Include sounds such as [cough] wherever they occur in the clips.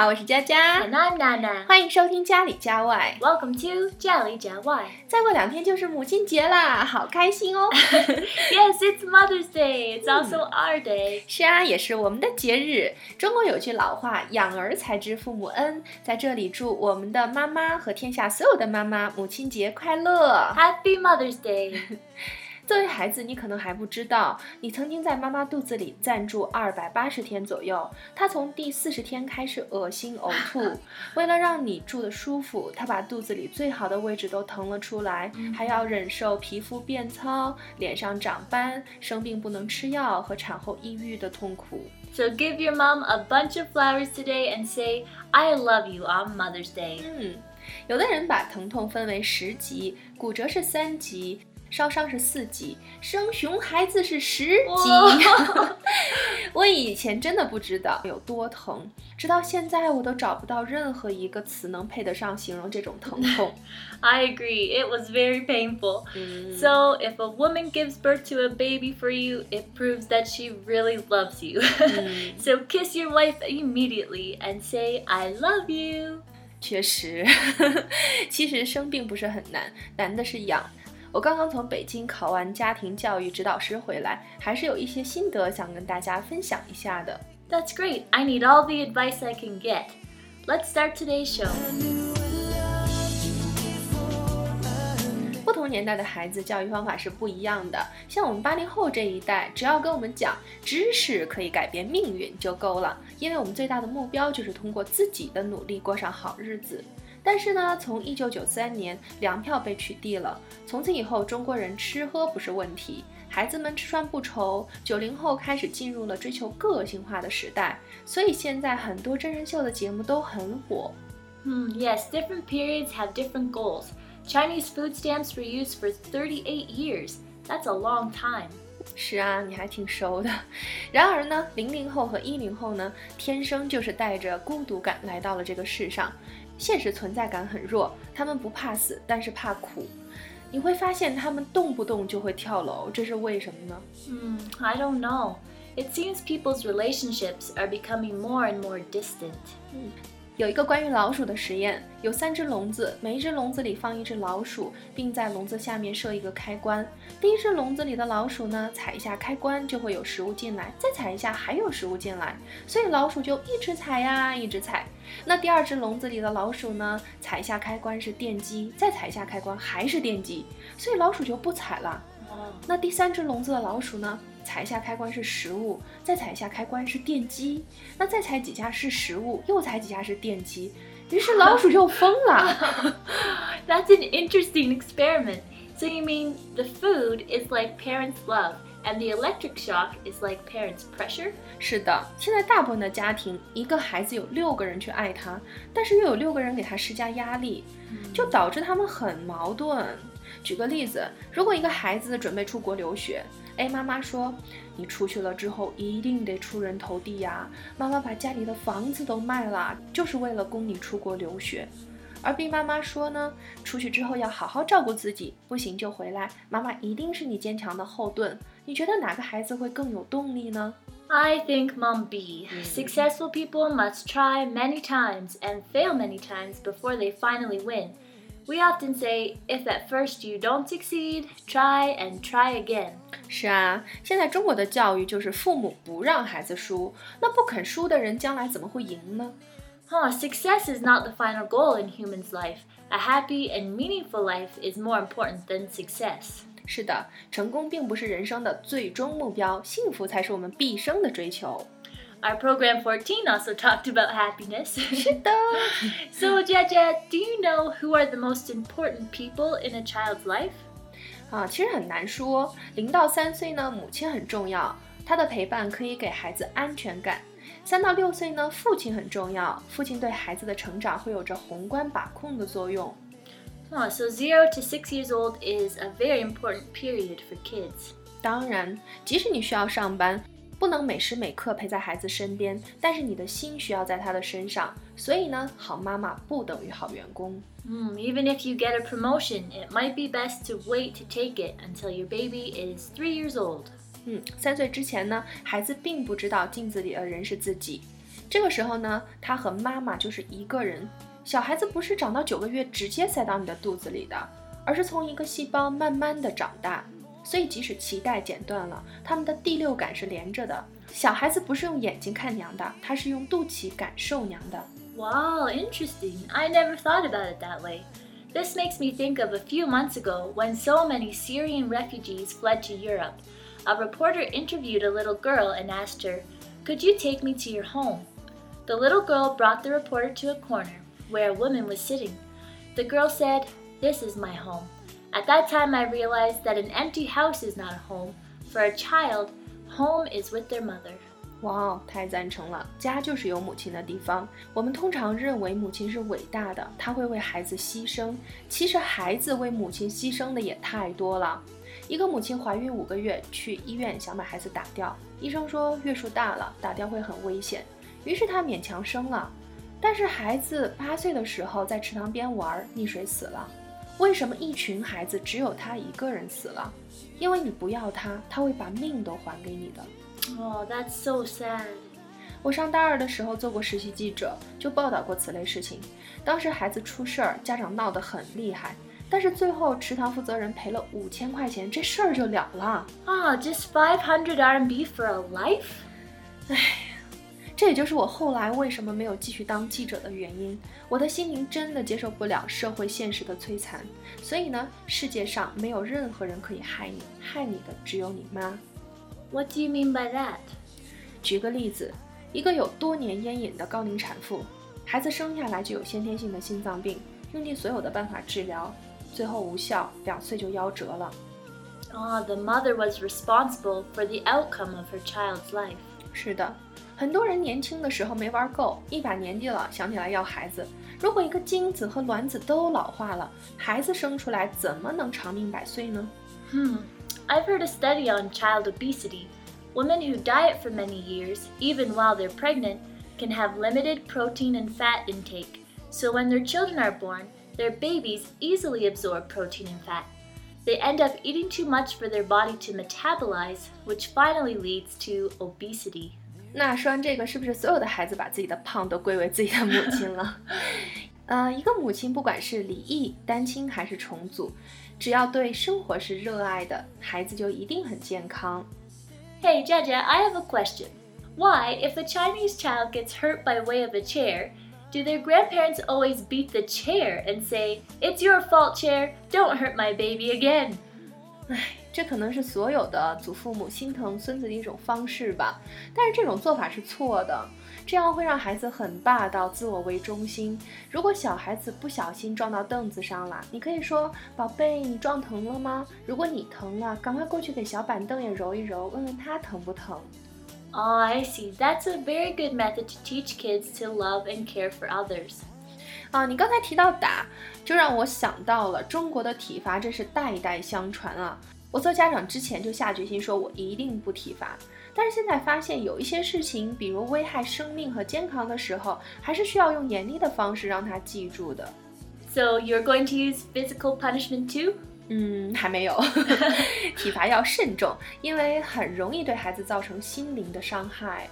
好，我是佳佳。I'm Nana。欢迎收听家里家外。Welcome to 家里家外。再过两天就是母亲节啦，好开心哦。[laughs] Yes, it's Mother's Day. It's also our day. 是啊，也是我们的节日。中国有句老话，养儿才知父母恩。在这里，祝我们的妈妈和天下所有的妈妈母亲节快乐。Happy Mother's Day. [laughs] 作为孩子，你可能还不知道，你曾经在妈妈肚子里暂住二百八十天左右。她从第四十天开始恶心呕吐，[laughs] 为了让你住得舒服，她把肚子里最好的位置都腾了出来，还要忍受皮肤变糙、脸上长斑、生病不能吃药和产后抑郁的痛苦。So give your mom a bunch of flowers today and say, I love you on Mother's Day. 嗯，有的人把疼痛分为十级，骨折是三级。烧伤是四级，生熊孩子是十级。我以前真的不知道有多疼，直到现在我都找不到任何一个词能配得上形容这种疼痛。I agree. It was very painful. 嗯 So, if a woman gives birth to a baby for you, it proves that she really loves you. 嗯 so, kiss your wife immediately and say, I love you. 确实，其实生病不是很难，难的是养。我刚刚从北京考完家庭教育指导师回来，还是有一些心得想跟大家分享一下的。That's great. I need all the advice I can get. Let's start today's show. 不同年代的孩子教育方法是不一样的。像我们八零后这一代，只要跟我们讲知识可以改变命运就够了，因为我们最大的目标就是通过自己的努力过上好日子。但是呢，从一九九三年粮票被取缔了，从此以后中国人吃喝不是问题，孩子们吃穿不愁。九零后开始进入了追求个性化的时代，所以现在很多真人秀的节目都很火。Hmm, yes, different periods have different goals. Chinese food stamps were used for 38 years. That's a long time. 是啊，你还挺熟的。[laughs] 然而呢，零零后和一零后呢，天生就是带着孤独感来到了这个世上，现实存在感很弱，他们不怕死，但是怕苦。你会发现他们动不动就会跳楼，这是为什么呢？嗯、mm,，I don't know. It seems people's relationships are becoming more and more distant. 有一个关于老鼠的实验，有三只笼子，每一只笼子里放一只老鼠，并在笼子下面设一个开关。第一只笼子里的老鼠呢，踩一下开关就会有食物进来，再踩一下还有食物进来，所以老鼠就一直踩呀，一直踩。那第二只笼子里的老鼠呢，踩一下开关是电击，再踩一下开关还是电击，所以老鼠就不踩了。Oh. 那第三只笼子的老鼠呢？踩一下开关是食物，再踩一下开关是电机，那再踩几下是食物，又踩几下是电机，于是老鼠就疯了。That's an interesting experiment. So you mean the food is like parents' love, and the electric shock is like parents' pressure? 是的，现在大部分的家庭，一个孩子有六个人去爱他，但是又有六个人给他施加压力，就导致他们很矛盾。举个例子，如果一个孩子准备出国留学，A 妈妈说：“你出去了之后一定得出人头地呀，妈妈把家里的房子都卖了，就是为了供你出国留学。”而 B 妈妈说呢，出去之后要好好照顾自己，不行就回来，妈妈一定是你坚强的后盾。你觉得哪个孩子会更有动力呢？I think Mom B. Successful people must try many times and fail many times before they finally win. We often say, if at first you don't succeed, try and try again. 是啊，现在中国的教育就是父母不让孩子输，那不肯输的人将来怎么会赢呢？ Huh, success is not the final goal in humans' life. A happy and meaningful life is more important than success. 是的，成功并不是人生的最终目标，幸福才是我们毕生的追求。 Our program 14 also talked about happiness. [laughs] [laughs] 是的， so, Jaja, do you know who are the most important people in a child's life? 啊，其实很难说。零到三岁呢，母亲很重要，她的陪伴可以给孩子安全感。三到六岁呢，父亲很重要，父亲对孩子的成长会有着宏观把控的作用。 Oh, so zero to six years old is a very important period for kids. 当然，即使你需要上班， 不能每时每刻陪在孩子身边，但是你的心需要在他的身上。所以呢，好妈妈不等于好员工。嗯、mm,，Even if you get a promotion, it might be best to wait to take it until your baby is three years old. 嗯，三岁之前呢，孩子并不知道镜子里的人是自己。这个时候呢，他和妈妈就是一个人。小孩子不是长到九个月直接塞到你的肚子里的，而是从一个细胞慢慢的长大。所以即使脐带剪断了，他们的第六感是连着的。小孩子不是用眼睛看娘的，他是用肚脐感受娘的。Wow, interesting. I never thought about it that way. This makes me think of a few months ago when so many Syrian refugees fled to Europe. A reporter interviewed a little girl and asked her, Could you take me to your home? The little girl brought the reporter to a corner where a woman was sitting. The girl said, This is my home. At that time, I realized that an empty house is not a home. For a child, home is with their mother. 哇哦，太赞成了！家就是有母亲的地方。我们通常认为母亲是伟大的，她会为孩子牺牲。其实孩子为母亲牺牲的也太多了。一个母亲怀孕五个月，去医院想把孩子打掉，医生说月数大了，打掉会很危险，于是她勉强生了。但是孩子八岁的时候在池塘边玩，溺水死了。为什么一群孩子只有他一个人死了？因为你不要他，他会把命都还给你的。Oh, that's so sad. 我上大二的时候做过实习记者，就报道过此类事情。当时孩子出事儿，家长闹得很厉害，但是最后池塘负责人赔了五千块钱，这事儿就了了。Ah, just five hundred RMB for a life? 唉，这也就是我后来为什么没有继续当记者的原因。我的心灵真的接受不了社会现实的摧残，所以呢，世界上没有任何人可以害你，害你的只有你妈。What do you mean by that? 举个例子，一个有多年烟瘾的高龄产妇，孩子生下来就有先天性的心脏病，用尽所有的办法治疗，最后无效，两岁就夭折了。Ah, the mother was responsible for the outcome of her child's life. 是的，很多人年轻的时候没玩够，一把年纪了想起来要孩子。如果一个精子和卵子都老化了，孩子生出来怎么能长命百岁呢？Hmm. I've heard a study on child obesity. Women who diet for many years, even while they're pregnant, can have limited protein and fat intake. So when their children are born, their babies easily absorb protein and fat. They end up eating too much for their body to metabolize, which finally leads to obesity. 那说完这个，是不是所有的孩子把自己的胖都归为自己的母亲了？呃，一个母亲不管是离异、单亲还是重组，只要对生活是热爱的，孩子就一定很健康。Hey, [laughs] Jaja, I have a question. Why, if a Chinese child gets hurt by way of a chair, do their grandparents always beat the chair and say, It's your fault, chair, don't hurt my baby again? [laughs] 唉。这可能是所有的祖父母心疼孙子的一种方式吧，但是这种做法是错的，这样会让孩子很霸道、自我为中心。如果小孩子不小心撞到凳子上了，你可以说：“宝贝，你撞疼了吗？”如果你疼了，赶快过去给小板凳也揉一揉，问问他疼不疼。Oh, I see. That's a very good method to teach kids to love and care for others. 啊，你刚才提到打，就让我想到了中国的体罚，真是代代相传啊。我做家长之前就下决心说，我一定不体罚。但是现在发现有一些事情，比如危害生命和健康的时候，还是需要用严厉的方式让他记住的。So you're going to use physical punishment too？嗯，还没有。体罚要慎重，因为很容易对孩子造成心灵的伤害。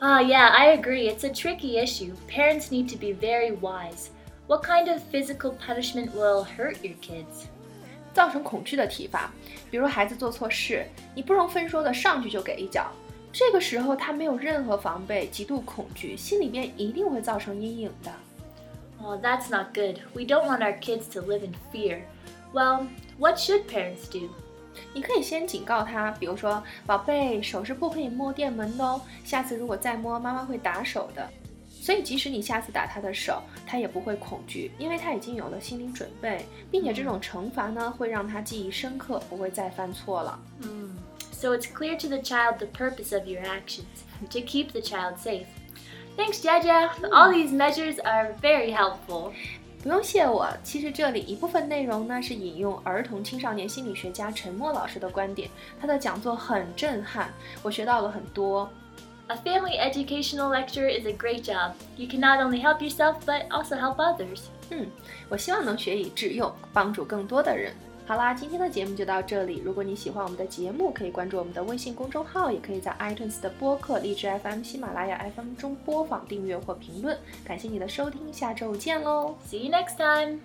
Ah, yeah, I agree. It's a tricky issue. Parents need to be very wise. What kind of physical punishment will hurt your kids? 造成恐惧的体罚，比如孩子做错事，你不容分说的上去就给一脚，这个时候他没有任何防备，极度恐惧，心里边一定会造成阴影的。Oh, that's not good. We don't want our kids to live in fear. Well, what should parents do? 你可以先警告他，比如说，宝贝，手是不可以摸电门的哦，下次如果再摸，妈妈会打手的。所以，即使你下次打他的手，他也不会恐惧，因为他已经有了心理准备，并且这种惩罚呢，会让他记忆深刻，不会再犯错了。嗯，So it's clear to the child the purpose of your actions to keep the child safe. Thanks, Jaja. All these measures are very helpful. 不用谢我。其实这里一部分内容呢，是引用儿童青少年心理学家陈默老师的观点，他的讲座很震撼，我学到了很多。A family educational lecture is a great job. You can not only help yourself, but also help others. 嗯，我希望能学以致用，帮助更多的人。 好啦，今天的节目就到这里。如果你喜欢我们的节目，可以关注我们的微信公众号，也可以在 iTunes 的播客、荔枝 FM、喜马拉雅 FM 中播放、订阅或评论。感谢你的收听，下周见喽！See you next time.